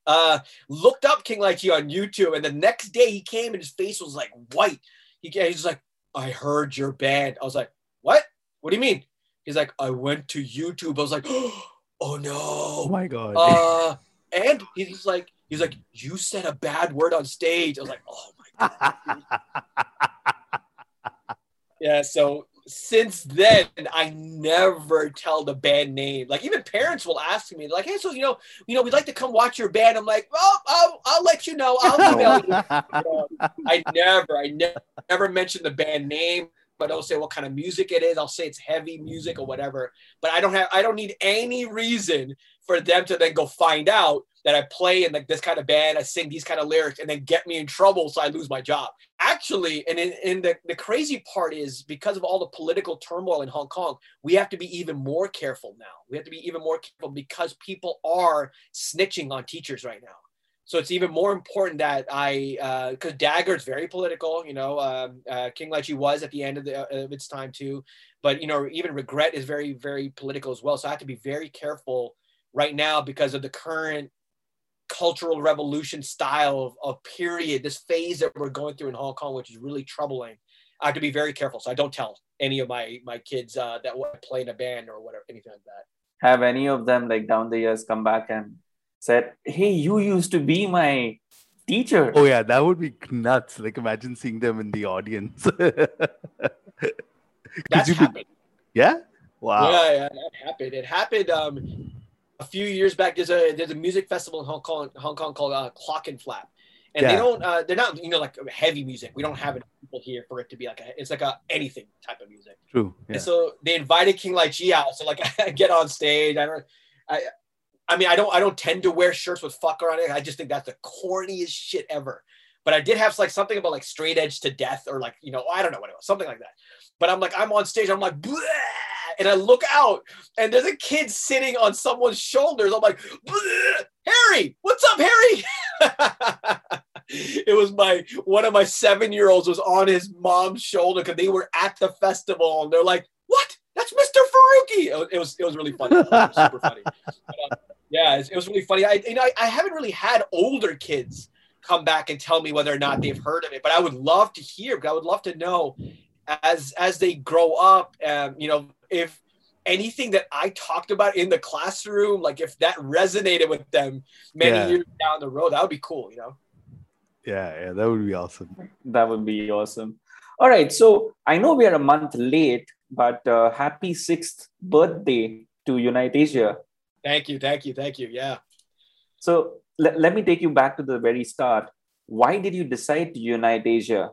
C: uh, looked up King Ly Chee on YouTube, and the next day he came and his face was like white. He he's like, I heard your band. I was like, what? What do you mean? He's like, I went to YouTube. I was like, oh no.
E: Oh my god.
C: Uh, and he's like, he's like, you said a bad word on stage. I was like, oh yeah, so since then I never tell the band name. Like even parents will ask me, like, "Hey, so you know, you know, we'd like to come watch your band." I'm like, "Well, I'll, I'll let you know. I'll email you." Um, I never, I never, never mention the band name, but I'll say what kind of music it is. I'll say it's heavy music or whatever. But I don't have, I don't need any reason for them to then go find out that I play in like this kind of band, I sing these kind of lyrics, and then get me in trouble so I lose my job. Actually, and in, in the, the crazy part is because of all the political turmoil in Hong Kong, we have to be even more careful now. We have to be even more careful because people are snitching on teachers right now. So it's even more important that I, because uh, Dagger is very political, you know, um, uh, King Ly Chee was at the end of, the, of its time too, but you know, even Regret is very, very political as well. So I have to be very careful right now because of the current cultural revolution style of, of, period, this phase that we're going through in Hong Kong, which is really troubling. I have to be very careful. So I don't tell any of my my kids uh, that I play in a band or whatever, anything like that.
A: Have any of them like down the years come back and said, "Hey, you used to be my teacher"?
E: Oh yeah, that would be nuts. Like imagine seeing them in the audience.
C: That's happened. Be...
E: Yeah. Wow.
C: Yeah, yeah, that happened. It happened. Um, a few years back, there's a there's a music festival in Hong Kong, Hong Kong called uh, Clockenflap, and Flap, and yeah. they don't uh, they're not you know like heavy music. We don't have enough people here for it to be like a, it's like a anything type of music.
E: True.
C: Yeah. And so they invited King Ly Chee out. So like I get on stage, I don't I. I mean, I don't. I don't tend to wear shirts with "fucker" on it. I just think that's the corniest shit ever. But I did have like something about like straight edge to death, or like you know, I don't know what it was, something like that. But I'm like, I'm on stage, I'm like, Bleh! And I look out and there's a kid sitting on someone's shoulders. I'm like, Harry, what's up, Harry? it was my one of my seven year olds was on his mom's shoulder because they were at the festival and they're like, what? That's Mr. Farooqi. It was it was really funny. Was super funny. But, uh, yeah, it, it, was really funny. I you know I, I haven't really had older kids come back and tell me whether or not they've heard of it, but I would love to hear. I would love to know as as they grow up, um, you know, if anything that I talked about in the classroom, like if that resonated with them many yeah. years down the road, that would be cool, you know?
E: Yeah, yeah, that would be awesome.
A: That would be awesome. All right, so I know we are a month late, but uh, happy sixth birthday to Unite Asia.
C: Thank you, thank you, thank you. Yeah.
A: So let, let me take you back to the very start. Why did you decide to unite Asia?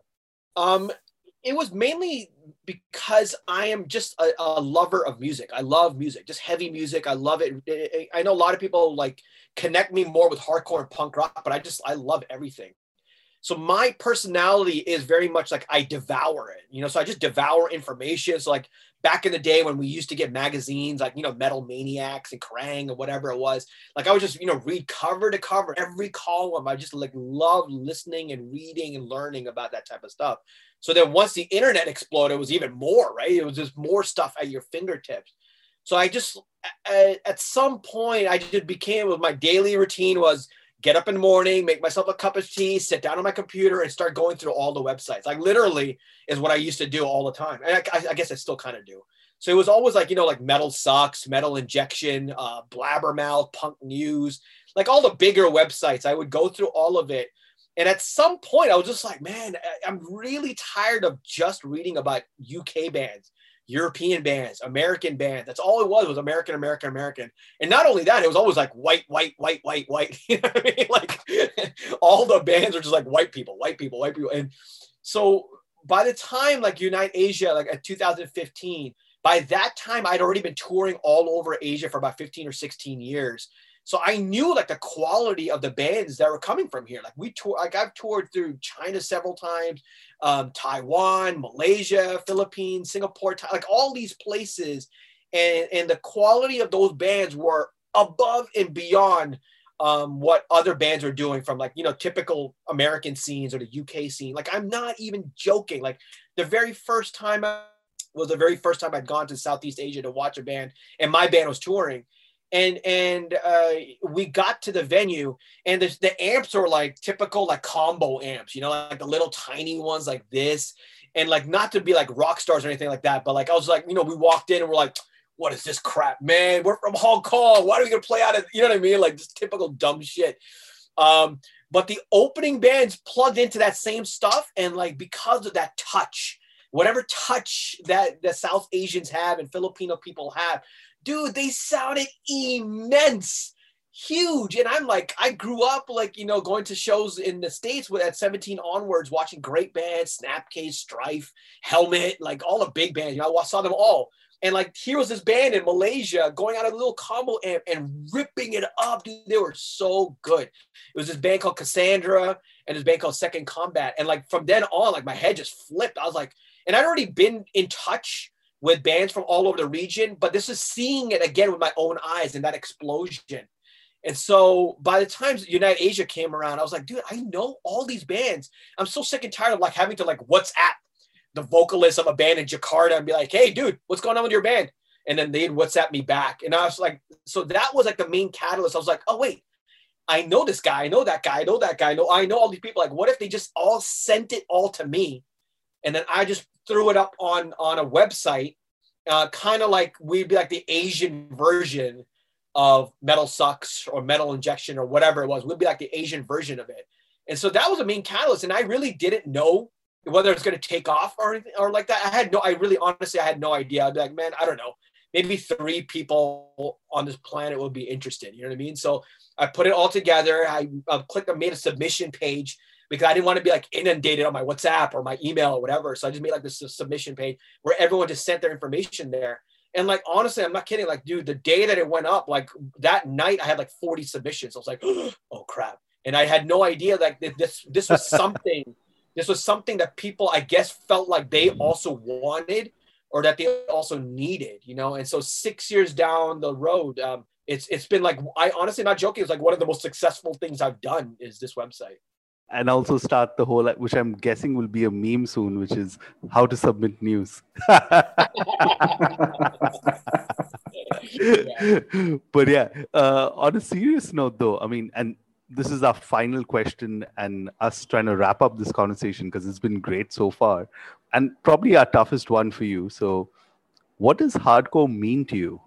C: Um, it was mainly because I am just a, a, lover of music. I love music, just heavy music. I love it. I know a lot of people like connect me more with hardcore and punk rock, but I just I love everything. So my personality is very much like I devour it, you know. So I just devour information. So like back in the day when we used to get magazines like you know Metal Maniacs and Kerrang or whatever it was, like I would just you know read cover to cover every column. I just like love listening and reading and learning about that type of stuff. So then once the internet exploded, it was even more, right? It was just more stuff at your fingertips. So I just, at, at some point, I just became, my daily routine was get up in the morning, make myself a cup of tea, sit down on my computer and start going through all the websites. Like literally is what I used to do all the time. And I, I guess I still kind of do. So it was always like, you know, like Metal Sucks, Metal Injection, uh, Blabbermouth, Punk News, like all the bigger websites. I would go through all of it and at some point, I was just like, man, I'm really tired of just reading about UK bands, European bands, American bands. That's all it was was American, American, American. And not only that, it was always like white, white, white, white, white. You know what I mean? Like all the bands are just like white people, white people, white people. And so by the time like Unite Asia, like at 2015, by that time I'd already been touring all over Asia for about 15 or 16 years. So I knew like the quality of the bands that were coming from here. Like we tour, like I've toured through China several times, um, Taiwan, Malaysia, Philippines, Singapore, like all these places, and and the quality of those bands were above and beyond um, what other bands are doing from like you know typical American scenes or the UK scene. Like I'm not even joking. Like the very first time I, was the very first time I'd gone to Southeast Asia to watch a band, and my band was touring and and uh, we got to the venue and the, the amps are like typical like combo amps you know like the little tiny ones like this. And like not to be like rock stars or anything like that but like i was like you know we walked in and we're like what is this crap man? We're from hong kong. Why are we gonna play out of you know what i mean? Like just typical dumb shit. Um but the opening bands plugged into that same stuff and like because of that touch whatever touch that the south asians have and filipino people have dude, they sounded immense, huge. And I'm like, I grew up like, you know, going to shows in the States with at 17 onwards, watching great bands, Snapcase, Strife, Helmet, like all the big bands. You know, I saw them all. And like here was this band in Malaysia going out a little combo amp and ripping it up, dude. They were so good. It was this band called Cassandra and this band called Second Combat. And like from then on, like my head just flipped. I was like, and I'd already been in touch with bands from all over the region, but this is seeing it again with my own eyes and that explosion. And so by the time Unite Asia came around, I was like, dude, I know all these bands. I'm so sick and tired of like having to like WhatsApp the vocalist of a band in Jakarta and be like, hey, dude, what's going on with your band? And then they'd WhatsApp me back. And I was like, so that was like the main catalyst. I was like, oh, wait, I know this guy, I know that guy, I know that guy, I know, I know all these people. Like, what if they just all sent it all to me? And then I just threw it up on on a website, uh, kind of like we'd be like the Asian version of Metal Sucks or Metal Injection or whatever it was. We'd be like the Asian version of it. And so that was a main catalyst. And I really didn't know whether it's going to take off or anything or like that. I had no, I really honestly, I had no idea. I'd be like, man, I don't know. Maybe three people on this planet would be interested. You know what I mean? So I put it all together. I uh, clicked and made a submission page because I didn't want to be like inundated on my WhatsApp or my email or whatever. So I just made like this submission page where everyone just sent their information there. And like honestly, I'm not kidding. Like, dude, the day that it went up, like that night, I had like 40 submissions. I was like, oh crap. And I had no idea like this this was something this was something that people, I guess, felt like they also wanted or that they also needed, you know. And so six years down the road, um, it's it's been like I honestly not joking. It's like one of the most successful things I've done is this website.
E: And also start the whole, which I'm guessing will be a meme soon, which is how to submit news. But yeah, uh, on a serious note, though, I mean, and this is our final question and us trying to wrap up this conversation because it's been great so far and probably our toughest one for you so what does hardcore mean to you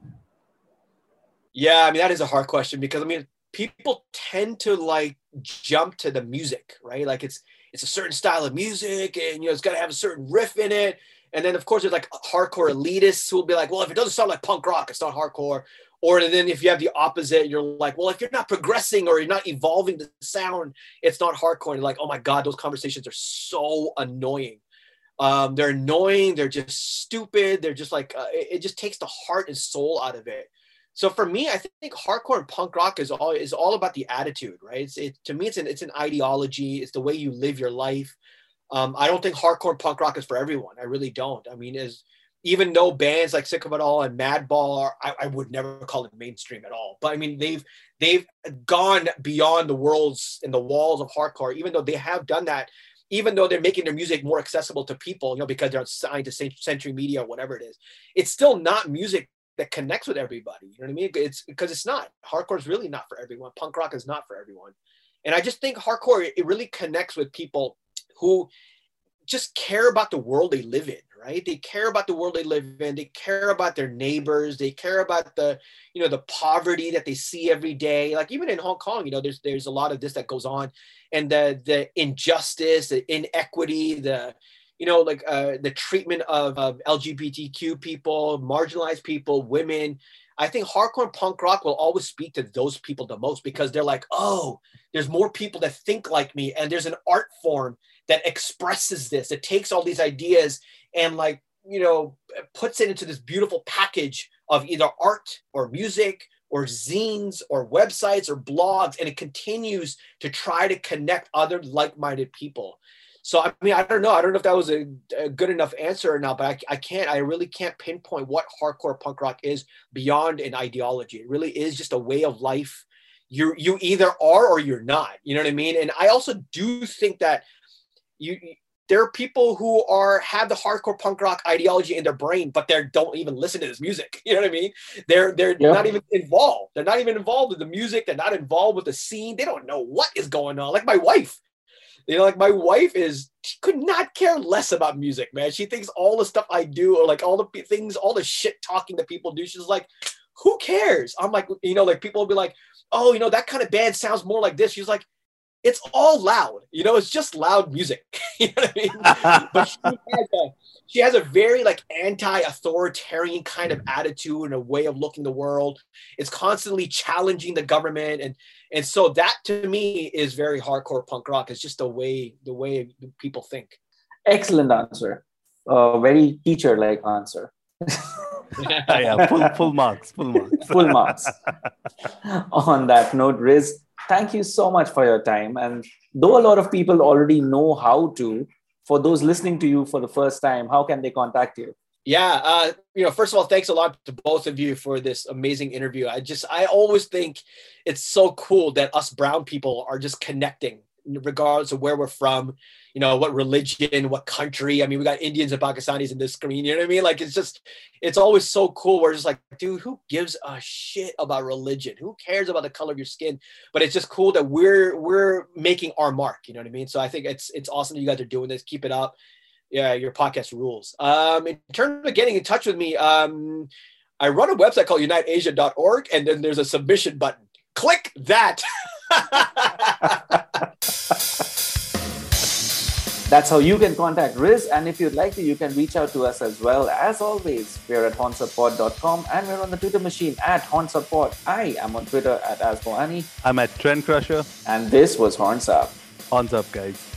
C: yeah i mean that is a hard question because i mean people tend to like jump to the music right like it's it's a certain style of music and you know it's got to have a certain riff in it and then of course there's like hardcore elitists who will be like well if it doesn't sound like punk rock it's not hardcore or then if you have the opposite, you're like, well, if you're not progressing or you're not evolving the sound, it's not hardcore. And you're like, oh my God, those conversations are so annoying. Um, they're annoying. They're just stupid. They're just like, uh, it, it, just takes the heart and soul out of it. So for me, I think hardcore and punk rock is all is all about the attitude, right? It's it, to me, it's an it's an ideology. It's the way you live your life. Um, I don't think hardcore and punk rock is for everyone. I really don't. I mean, as even though bands like Sick of It All and Madball are, I, I, would never call it mainstream at all. But I mean, they've they've gone beyond the worlds and the walls of hardcore. Even though they have done that, even though they're making their music more accessible to people, you know, because they're signed to Century Media or whatever it is, it's still not music that connects with everybody. You know what I mean? It's because it's not hardcore is really not for everyone. Punk rock is not for everyone. And I just think hardcore it really connects with people who just care about the world they live in right they care about the world they live in they care about their neighbors they care about the you know the poverty that they see every day like even in hong kong you know there's there's a lot of this that goes on and the the injustice the inequity the you know like uh, the treatment of, of lgbtq people marginalized people women I think hardcore punk rock will always speak to those people the most because they're like, oh, there's more people that think like me, and there's an art form that expresses this. It takes all these ideas and like you know puts it into this beautiful package of either art or music or zines or websites or blogs and it continues to try to connect other like-minded people so i mean i don't know i don't know if that was a, a good enough answer or not but I, I can't i really can't pinpoint what hardcore punk rock is beyond an ideology it really is just a way of life you you either are or you're not you know what i mean and i also do think that you there are people who are have the hardcore punk rock ideology in their brain, but they don't even listen to this music. You know what I mean? They're they're yeah. not even involved. They're not even involved with the music. They're not involved with the scene. They don't know what is going on. Like my wife, you know, like my wife is she could not care less about music, man. She thinks all the stuff I do or like all the things, all the shit talking that people do. She's like, who cares? I'm like, you know, like people will be like, oh, you know, that kind of band sounds more like this. She's like, it's all loud. You know, it's just loud music. you know what I mean? but she has, a, she has a very like anti-authoritarian kind of attitude and a way of looking the world. It's constantly challenging the government, and and so that to me is very hardcore punk rock. It's just the way the way people think.
A: Excellent answer. Uh, very teacher-like answer.
E: yeah, full, full marks, full marks.
A: Full marks. On that note, Riz, thank you so much for your time. And though a lot of people already know how to, for those listening to you for the first time, how can they contact you?
C: Yeah, uh, you know, first of all, thanks a lot to both of you for this amazing interview. I just, I always think it's so cool that us brown people are just connecting, regardless of where we're from, you know, what religion, what country. I mean, we got Indians and Pakistanis in this screen. You know what I mean? Like, it's just, it's always so cool. We're just like, dude, who gives a shit about religion? Who cares about the color of your skin? But it's just cool that we're we're making our mark. You know what I mean? So I think it's it's awesome that you guys are doing this. Keep it up yeah, your podcast rules. Um, in terms of getting in touch with me, um, I run a website called uniteasia.org, and then there's a submission button. Click that.
A: That's how you can contact Riz. And if you'd like to, you can reach out to us as well. As always, we're at hornsuppod.com and we're on the Twitter machine at hornsuppod. I am on Twitter at Asmoani.
E: I'm at Trend Crusher.
A: And this was Horns Up.
E: Horns up, guys.